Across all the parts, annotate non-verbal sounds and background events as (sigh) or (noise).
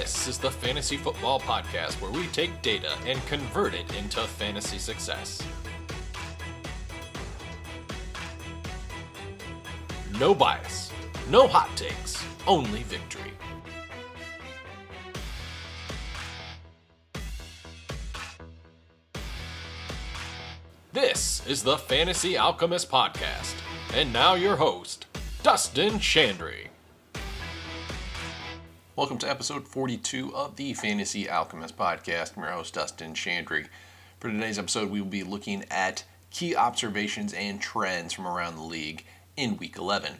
This is the Fantasy Football Podcast where we take data and convert it into fantasy success. No bias, no hot takes, only victory. This is the Fantasy Alchemist Podcast. And now your host, Dustin Chandry. Welcome to episode 42 of the Fantasy Alchemist Podcast. I'm your host, Dustin Chandry. For today's episode, we will be looking at key observations and trends from around the league in Week 11.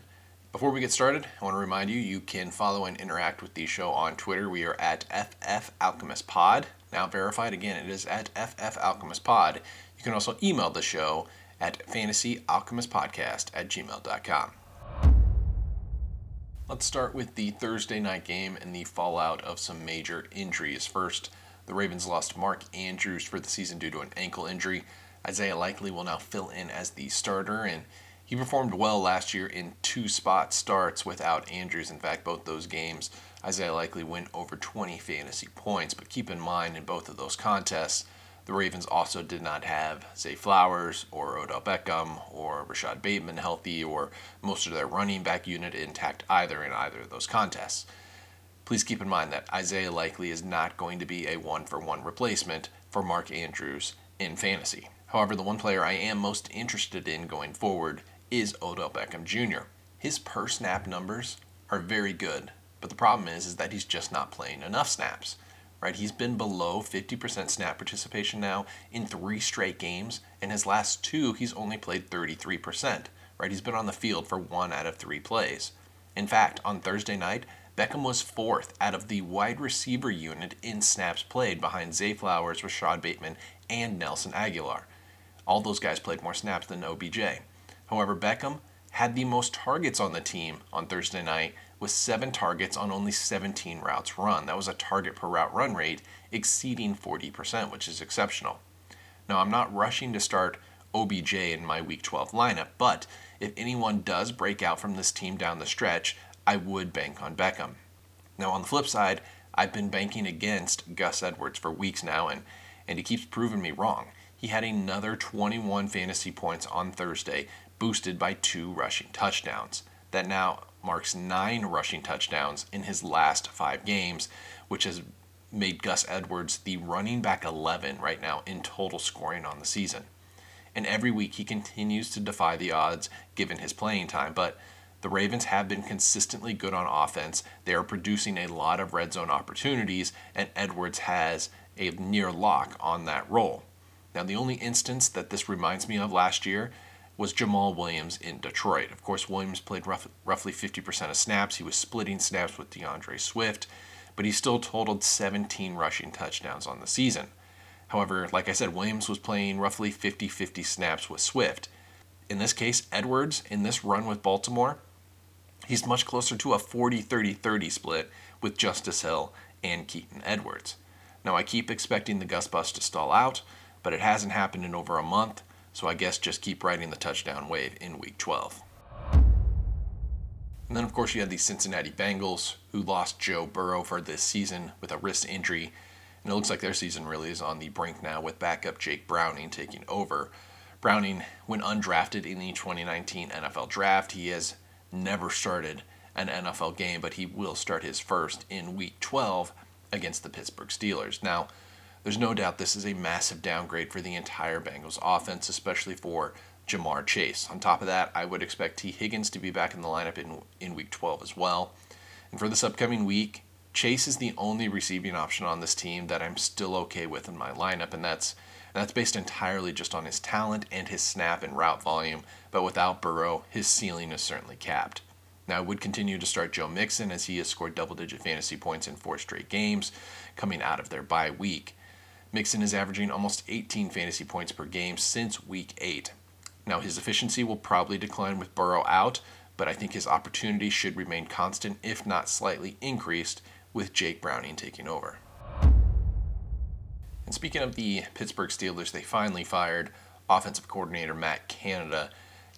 Before we get started, I want to remind you you can follow and interact with the show on Twitter. We are at FF Alchemist Pod. Now verified again, it is at FF Alchemist Pod. You can also email the show at fantasyalchemistpodcast at gmail.com. Let's start with the Thursday night game and the fallout of some major injuries. First, the Ravens lost Mark Andrews for the season due to an ankle injury. Isaiah Likely will now fill in as the starter, and he performed well last year in two spot starts without Andrews. In fact, both those games, Isaiah Likely went over 20 fantasy points. But keep in mind, in both of those contests, the Ravens also did not have Zay Flowers or Odell Beckham or Rashod Bateman healthy or most of their running back unit intact either in either of those contests. Please keep in mind that Isaiah Likely is not going to be a one for one replacement for Mark Andrews in fantasy. However, the one player I am most interested in going forward is Odell Beckham Jr. His per snap numbers are very good, but the problem is, is that he's just not playing enough snaps right? He's been below 50% snap participation now in three straight games, and his last two, he's only played 33%, right? He's been on the field for one out of three plays. In fact, on Thursday night, Beckham was fourth out of the wide receiver unit in snaps played behind Zay Flowers, Rashod Bateman, and Nelson Agholor. All those guys played more snaps than OBJ. However, Beckham had the most targets on the team on Thursday night with seven targets on only 17 routes run. That was a target per route run rate exceeding 40%, which is exceptional. Now, I'm not rushing to start OBJ in my Week 12 lineup, but if anyone does break out from this team down the stretch, I would bank on Beckham. Now, on the flip side, I've been banking against Gus Edwards for weeks now, and, and he keeps proving me wrong. He had another 21 fantasy points on Thursday, boosted by two rushing touchdowns. That now marks nine rushing touchdowns in his last five games, which has made Gus Edwards the running back 11 right now in total scoring on the season. And every week he continues to defy the odds given his playing time, but the Ravens have been consistently good on offense. They are producing a lot of red zone opportunities, and Edwards has a near lock on that role. Now, the only instance that this reminds me of last year was Jamaal Williams in Detroit. Of course, Williams played rough, roughly 50% of snaps. He was splitting snaps with D'Andre Swift, but he still totaled 17 rushing touchdowns on the season. However, like I said, Williams was playing roughly 50 50 snaps with Swift. In this case, Edwards, in this run with Baltimore, he's much closer to a 40 30 30 split with Justice Hill and Keaton Edwards. Now, I keep expecting the Gus Bus to stall out, but it hasn't happened in over a month, so I guess just keep riding the touchdown wave in week 12. And then, of course, you had the Cincinnati Bengals, who lost Joe Burrow for this season with a wrist injury. And it looks like their season really is on the brink now with backup Jake Browning taking over. Browning, went undrafted in the 2019 NFL Draft, he has never started an NFL game, but he will start his first in Week 12 against the Pittsburgh Steelers. Now, there's no doubt this is a massive downgrade for the entire Bengals offense, especially for Ja'Marr Chase. On top of that, I would expect Tee Higgins to be back in the lineup in, in week 12 as well. And for this upcoming week, Chase is the only receiving option on this team that I'm still okay with in my lineup, and that's and that's based entirely just on his talent and his snap and route volume. But without Burrow, his ceiling is certainly capped. Now, I would continue to start Joe Mixon as he has scored double digit fantasy points in four straight games coming out of their bye week. Mixon is averaging almost 18 fantasy points per game since week 8. Now, his efficiency will probably decline with Burrow out, but I think his opportunity should remain constant, if not slightly increased, with Jake Browning taking over. And speaking of the Pittsburgh Steelers, they finally fired offensive coordinator Matt Canada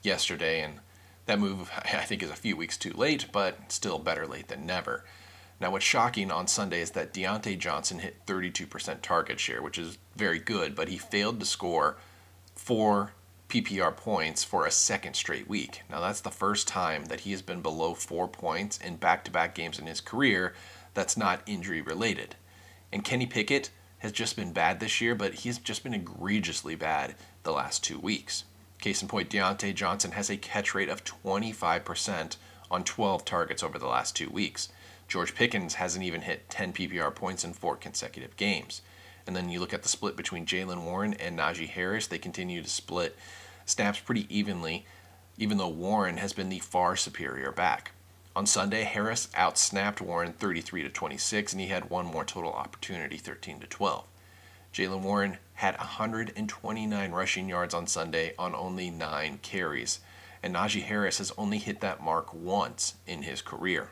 yesterday, and that move I think is a few weeks too late, but still better late than never. Now, what's shocking on Sunday is that Diontae Johnson hit 32% target share, which is very good, but he failed to score four PPR points for a second straight week. Now, that's the first time that he has been below four points in back to back games in his career that's not injury related. And Kenny Pickett has just been bad this year, but he's just been egregiously bad the last two weeks. Case in point, Diontae Johnson has a catch rate of 25% on 12 targets over the last two weeks. George Pickens hasn't even hit 10 PPR points in four consecutive games. And then you look at the split between Jaylen Warren and Najee Harris, they continue to split snaps pretty evenly, even though Warren has been the far superior back. On Sunday, Harris outsnapped Warren 33 to 26, and he had one more total opportunity, 13 to 12. Jaylen Warren had 129 rushing yards on Sunday on only nine carries, and Najee Harris has only hit that mark once in his career.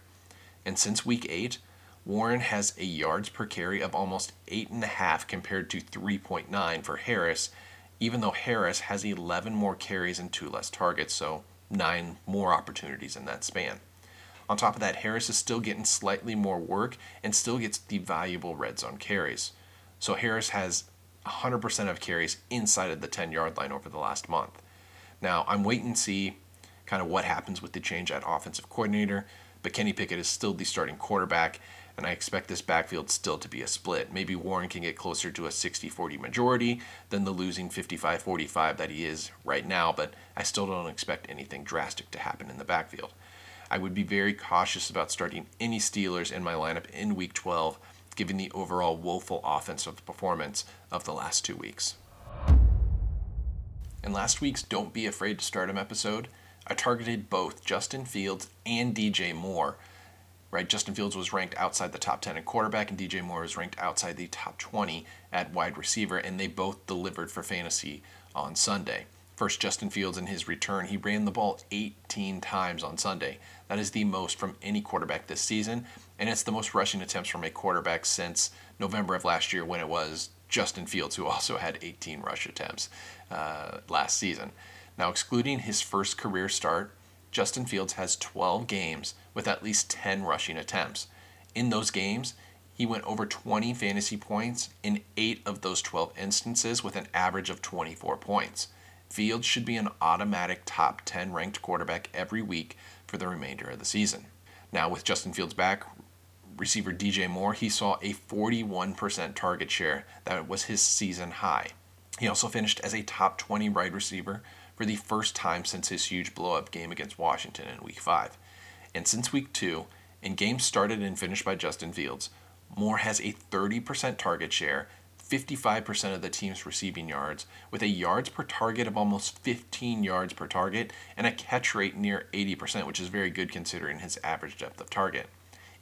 And since week eight, Warren has a yards per carry of almost 8.5 compared to 3.9 for Harris, even though Harris has 11 more carries and two less targets, so nine more opportunities in that span. On top of that, Harris is still getting slightly more work and still gets the valuable red zone carries. So Harris has 100% of carries inside of the 10 yard line over the last month. Now, I'm waiting to see kind of what happens with the change at offensive coordinator, but Kenny Pickett is still the starting quarterback, and I expect this backfield still to be a split. Maybe Warren can get closer to a 60 40 majority than the losing 55 45 that he is right now, but I still don't expect anything drastic to happen in the backfield. I would be very cautious about starting any Steelers in my lineup in Week 12, given the overall woeful offensive performance of the last two weeks. In last week's Don't Be Afraid to Start Him episode, I targeted both Justin Fields and DJ Moore. Right, Justin Fields was ranked outside the top 10 at quarterback, and DJ Moore was ranked outside the top 20 at wide receiver, and they both delivered for fantasy on Sunday. First, Justin Fields in his return, he ran the ball 18 times on Sunday. That is the most from any quarterback this season, and it's the most rushing attempts from a quarterback since November of last year when it was Justin Fields, who (laughs) also had 18 rush attempts uh, last season. Now, excluding his first career start, Justin Fields has 12 games with at least 10 rushing attempts. In those games, he went over 20 fantasy points in 8 of those 12 instances with an average of 24 points. Fields should be an automatic top 10 ranked quarterback every week for the remainder of the season. Now, with Justin Fields back, receiver DJ Moore, he saw a 41% target share. That was his season high. He also finished as a top 20 wide receiver for the first time since his huge blow up game against Washington in Week 5. And since Week 2, in games started and finished by Justin Fields, Moore has a 30% target share 55% of the team's receiving yards, with a yards per target of almost 15 yards per target and a catch rate near 80%, which is very good considering his average depth of target.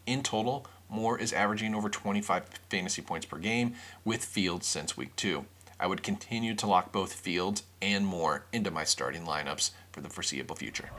In total, Moore is averaging over 25 fantasy points per game with Fields since week two. I would continue to lock both Fields and Moore into my starting lineups for the foreseeable future.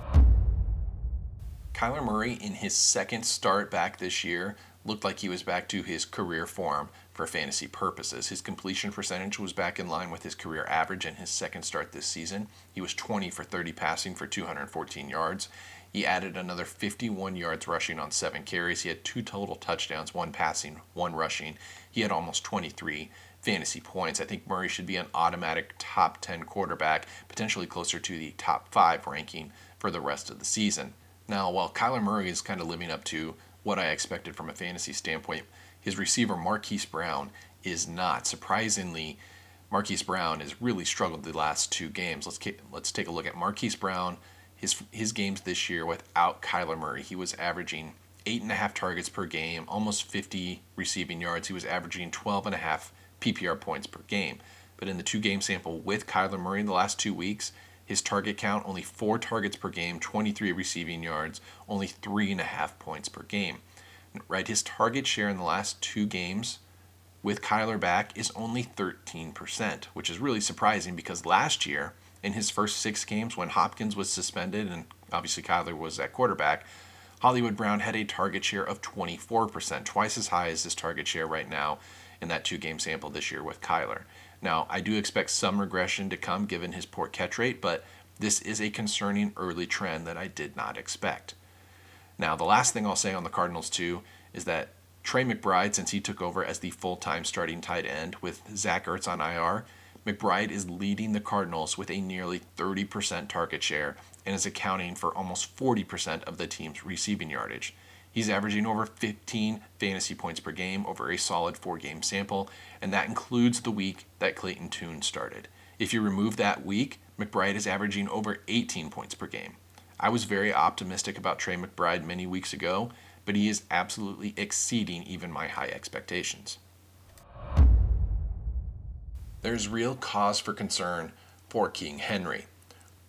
Kyler Murray, in his second start back this year, looked like he was back to his career form for fantasy purposes. His completion percentage was back in line with his career average in his second start this season. He was 20 for 30 passing for 214 yards. He added another 51 yards rushing on seven carries. He had two total touchdowns, one passing, one rushing. He had almost 23 fantasy points. I think Murray should be an automatic top 10 quarterback, potentially closer to the top five ranking for the rest of the season. Now, while Kyler Murray is kind of living up to what I expected from a fantasy standpoint, his receiver, Marquise Brown, is not. Surprisingly, Marquise Brown has really struggled the last two games. Let's let's take a look at Marquise Brown. His his games this year without Kyler Murray, he was averaging eight and a half targets per game, almost 50 receiving yards. He was averaging 12 and a half PPR points per game. But in the two game sample with Kyler Murray in the last two weeks, his target count only four targets per game, 23 receiving yards, only three and a half points per game right? His target share in the last two games with Kyler back is only 13%, which is really surprising because last year, in his first six games when Hopkins was suspended and obviously Kyler was at quarterback, Hollywood Brown had a target share of 24%, twice as high as his target share right now in that two game sample this year with Kyler. Now, I do expect some regression to come given his poor catch rate, but this is a concerning early trend that I did not expect. Now, the last thing I'll say on the Cardinals, too, is that Trey McBride, since he took over as the full time starting tight end with Zach Ertz on IR, McBride is leading the Cardinals with a nearly 30% target share and is accounting for almost 40% of the team's receiving yardage. He's averaging over 15 fantasy points per game over a solid four game sample, and that includes the week that Clayton Tune started. If you remove that week, McBride is averaging over 18 points per game. I was very optimistic about Trey McBride many weeks ago, but he is absolutely exceeding even my high expectations. There's real cause for concern for King Henry.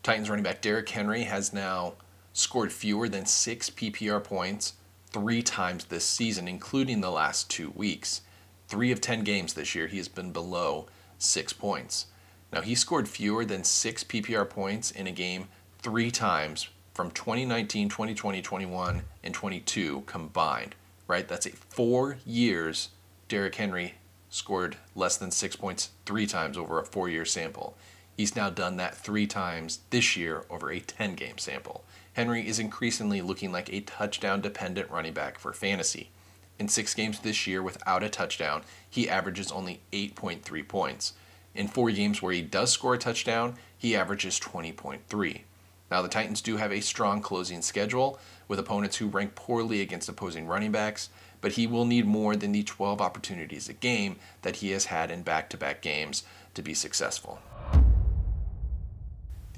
Titans running back Derrick Henry has now scored fewer than six PPR points three times this season, including the last two weeks. Three of 10 games this year, he has been below six points. Now, he scored fewer than six PPR points in a game three times from 2019, 2020, 21, and 22 combined, right? That's a four years Derrick Henry scored less than six points three times over a four year sample. He's now done that three times this year over a 10 game sample. Henry is increasingly looking like a touchdown dependent running back for fantasy. In six games this year without a touchdown, he averages only 8.3 points. In four games where he does score a touchdown, he averages 20.3. Now, the Titans do have a strong closing schedule with opponents who rank poorly against opposing running backs, but he will need more than the 12 opportunities a game that he has had in back to back games to be successful.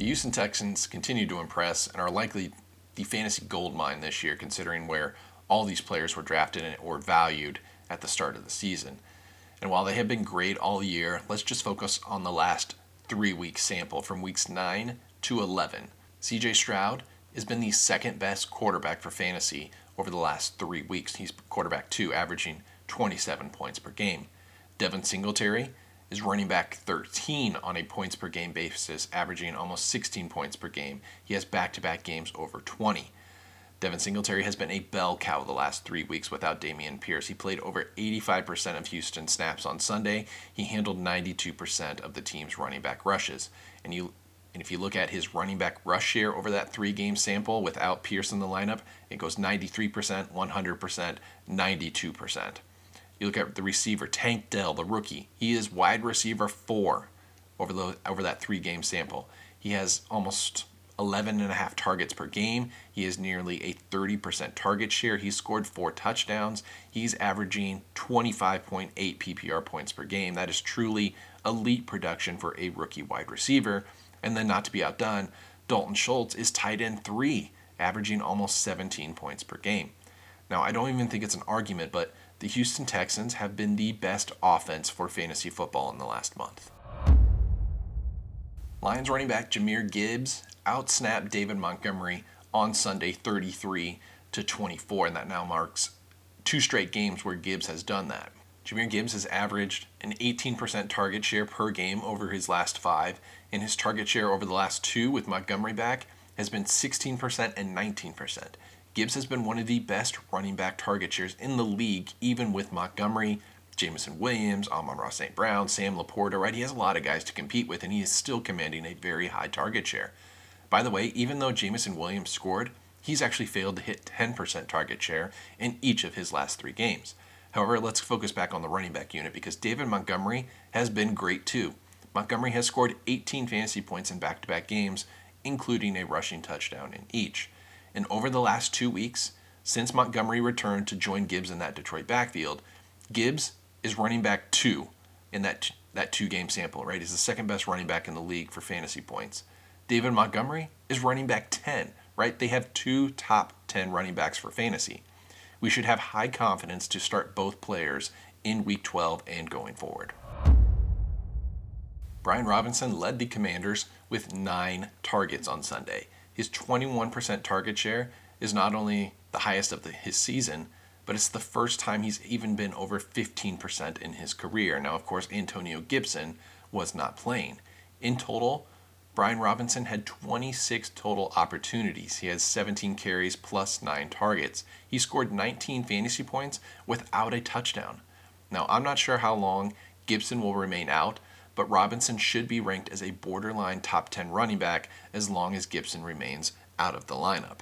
The Houston Texans continue to impress and are likely the fantasy gold mine this year, considering where all these players were drafted or valued at the start of the season. And while they have been great all year, let's just focus on the last three week sample from weeks 9 to 11. CJ Stroud has been the second best quarterback for fantasy over the last three weeks. He's quarterback two, averaging 27 points per game. Devin Singletary is running back 13 on a points per game basis, averaging almost 16 points per game. He has back to back games over 20. Devin Singletary has been a bell cow the last three weeks without Dameon Pierce. He played over 85% of Houston snaps on Sunday. He handled 92% of the team's running back rushes. And you and if you look at his running back rush share over that three game sample without Pierce in the lineup, it goes 93%, 100%, 92%. You look at the receiver, Tank Dell, the rookie. He is wide receiver four over, the, over that three game sample. He has almost 11 and a half targets per game. He has nearly a 30% target share. He's scored four touchdowns. He's averaging 25.8 PPR points per game. That is truly elite production for a rookie wide receiver. And then, not to be outdone, Dalton Schultz is tight end three, averaging almost 17 points per game. Now, I don't even think it's an argument, but the Houston Texans have been the best offense for fantasy football in the last month. Lions running back Jahmyr Gibbs outsnapped David Montgomery on Sunday 33 to 24, and that now marks two straight games where Gibbs has done that. Jahmyr Gibbs has averaged an 18% target share per game over his last five, and his target share over the last two with Montgomery back has been 16% and 19%. Gibbs has been one of the best running back target shares in the league, even with Montgomery, Jameson Williams, Amon-Ra St. Brown, Sam LaPorta, right? He has a lot of guys to compete with, and he is still commanding a very high target share. By the way, even though Jameson Williams scored, he's actually failed to hit 10% target share in each of his last three games. However, let's focus back on the running back unit because David Montgomery has been great too. Montgomery has scored 18 fantasy points in back to back games, including a rushing touchdown in each. And over the last two weeks, since Montgomery returned to join Gibbs in that Detroit backfield, Gibbs is running back two in that, that two game sample, right? He's the second best running back in the league for fantasy points. David Montgomery is running back 10, right? They have two top 10 running backs for fantasy. We should have high confidence to start both players in week 12 and going forward. Brian Robinson led the Commanders with nine targets on Sunday. His 21% target share is not only the highest of the, his season, but it's the first time he's even been over 15% in his career. Now, of course, Antonio Gibson was not playing. In total, Brian Robinson had 26 total opportunities. He has 17 carries plus 9 targets. He scored 19 fantasy points without a touchdown. Now, I'm not sure how long Gibson will remain out, but Robinson should be ranked as a borderline top 10 running back as long as Gibson remains out of the lineup.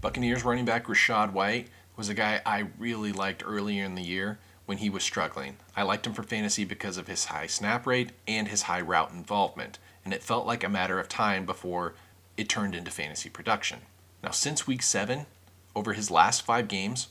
Buccaneers running back Rachaad White was a guy I really liked earlier in the year when he was struggling. I liked him for fantasy because of his high snap rate and his high route involvement, and it felt like a matter of time before it turned into fantasy production. Now, since week seven, over his last five games,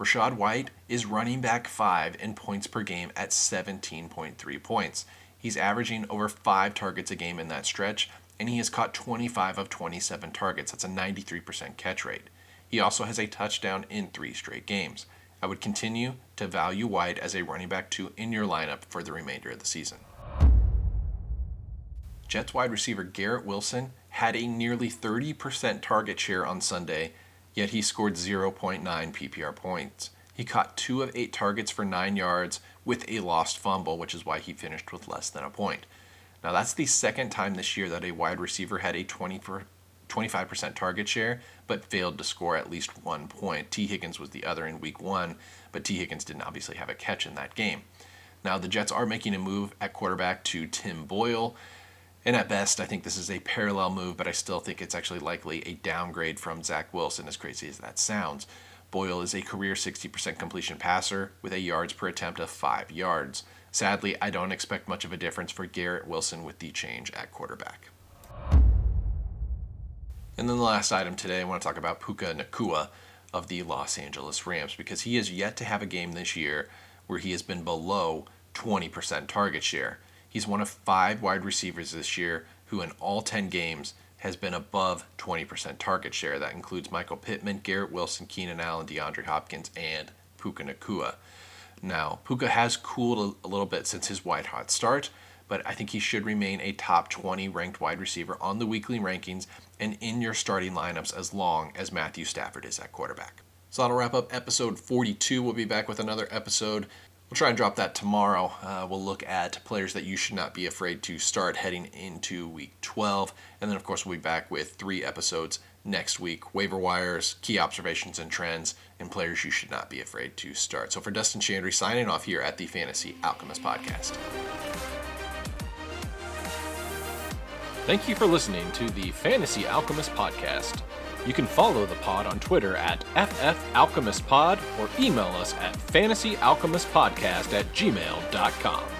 Rachaad White is running back five in points per game at 17.3 points. He's averaging over five targets a game in that stretch, and he has caught 25 of 27 targets. That's a 93% catch rate. He also has a touchdown in three straight games. I would continue to value White as a running back two in your lineup for the remainder of the season. Jets wide receiver Garrett Wilson had a nearly 30% target share on Sunday, yet he scored 0.9 PPR points. He caught two of eight targets for nine yards with a lost fumble, which is why he finished with less than a point. Now, that's the second time this year that a wide receiver had a 20 25% target share, but failed to score at least one point. Tee Higgins was the other in week one, but Tee Higgins didn't obviously have a catch in that game. Now, the Jets are making a move at quarterback to Tim Boyle. And at best, I think this is a parallel move, but I still think it's actually likely a downgrade from Zach Wilson, as crazy as that sounds. Boyle is a career 60% completion passer with a yards per attempt of 5 yards. Sadly, I don't expect much of a difference for Garrett Wilson with the change at quarterback. And then the last item today, I want to talk about Puka Nacua of the Los Angeles Rams because he has yet to have a game this year where he has been below 20% target share. He's one of five wide receivers this year who, in all 10 games, has been above 20% target share. That includes Michael Pittman, Garrett Wilson, Keenan Allen, DeAndre Hopkins, and Puka Nacua. Now, Puka has cooled a little bit since his white hot start, but I think he should remain a top 20 ranked wide receiver on the weekly rankings and in your starting lineups as long as Matthew Stafford is at quarterback. So that'll wrap up episode 42. We'll be back with another episode We'll try and drop that tomorrow. Uh, we'll look at players that you should not be afraid to start heading into week 12. And then, of course, we'll be back with three episodes next week waiver wires, key observations and trends, and players you should not be afraid to start. So, for Dustin Chandry, signing off here at the Fantasy Alchemist Podcast. Thank you for listening to the Fantasy Alchemist Podcast. You can follow the pod on Twitter at FFAlchemistPod or email us at fantasyalchemistpodcast at gmail.com.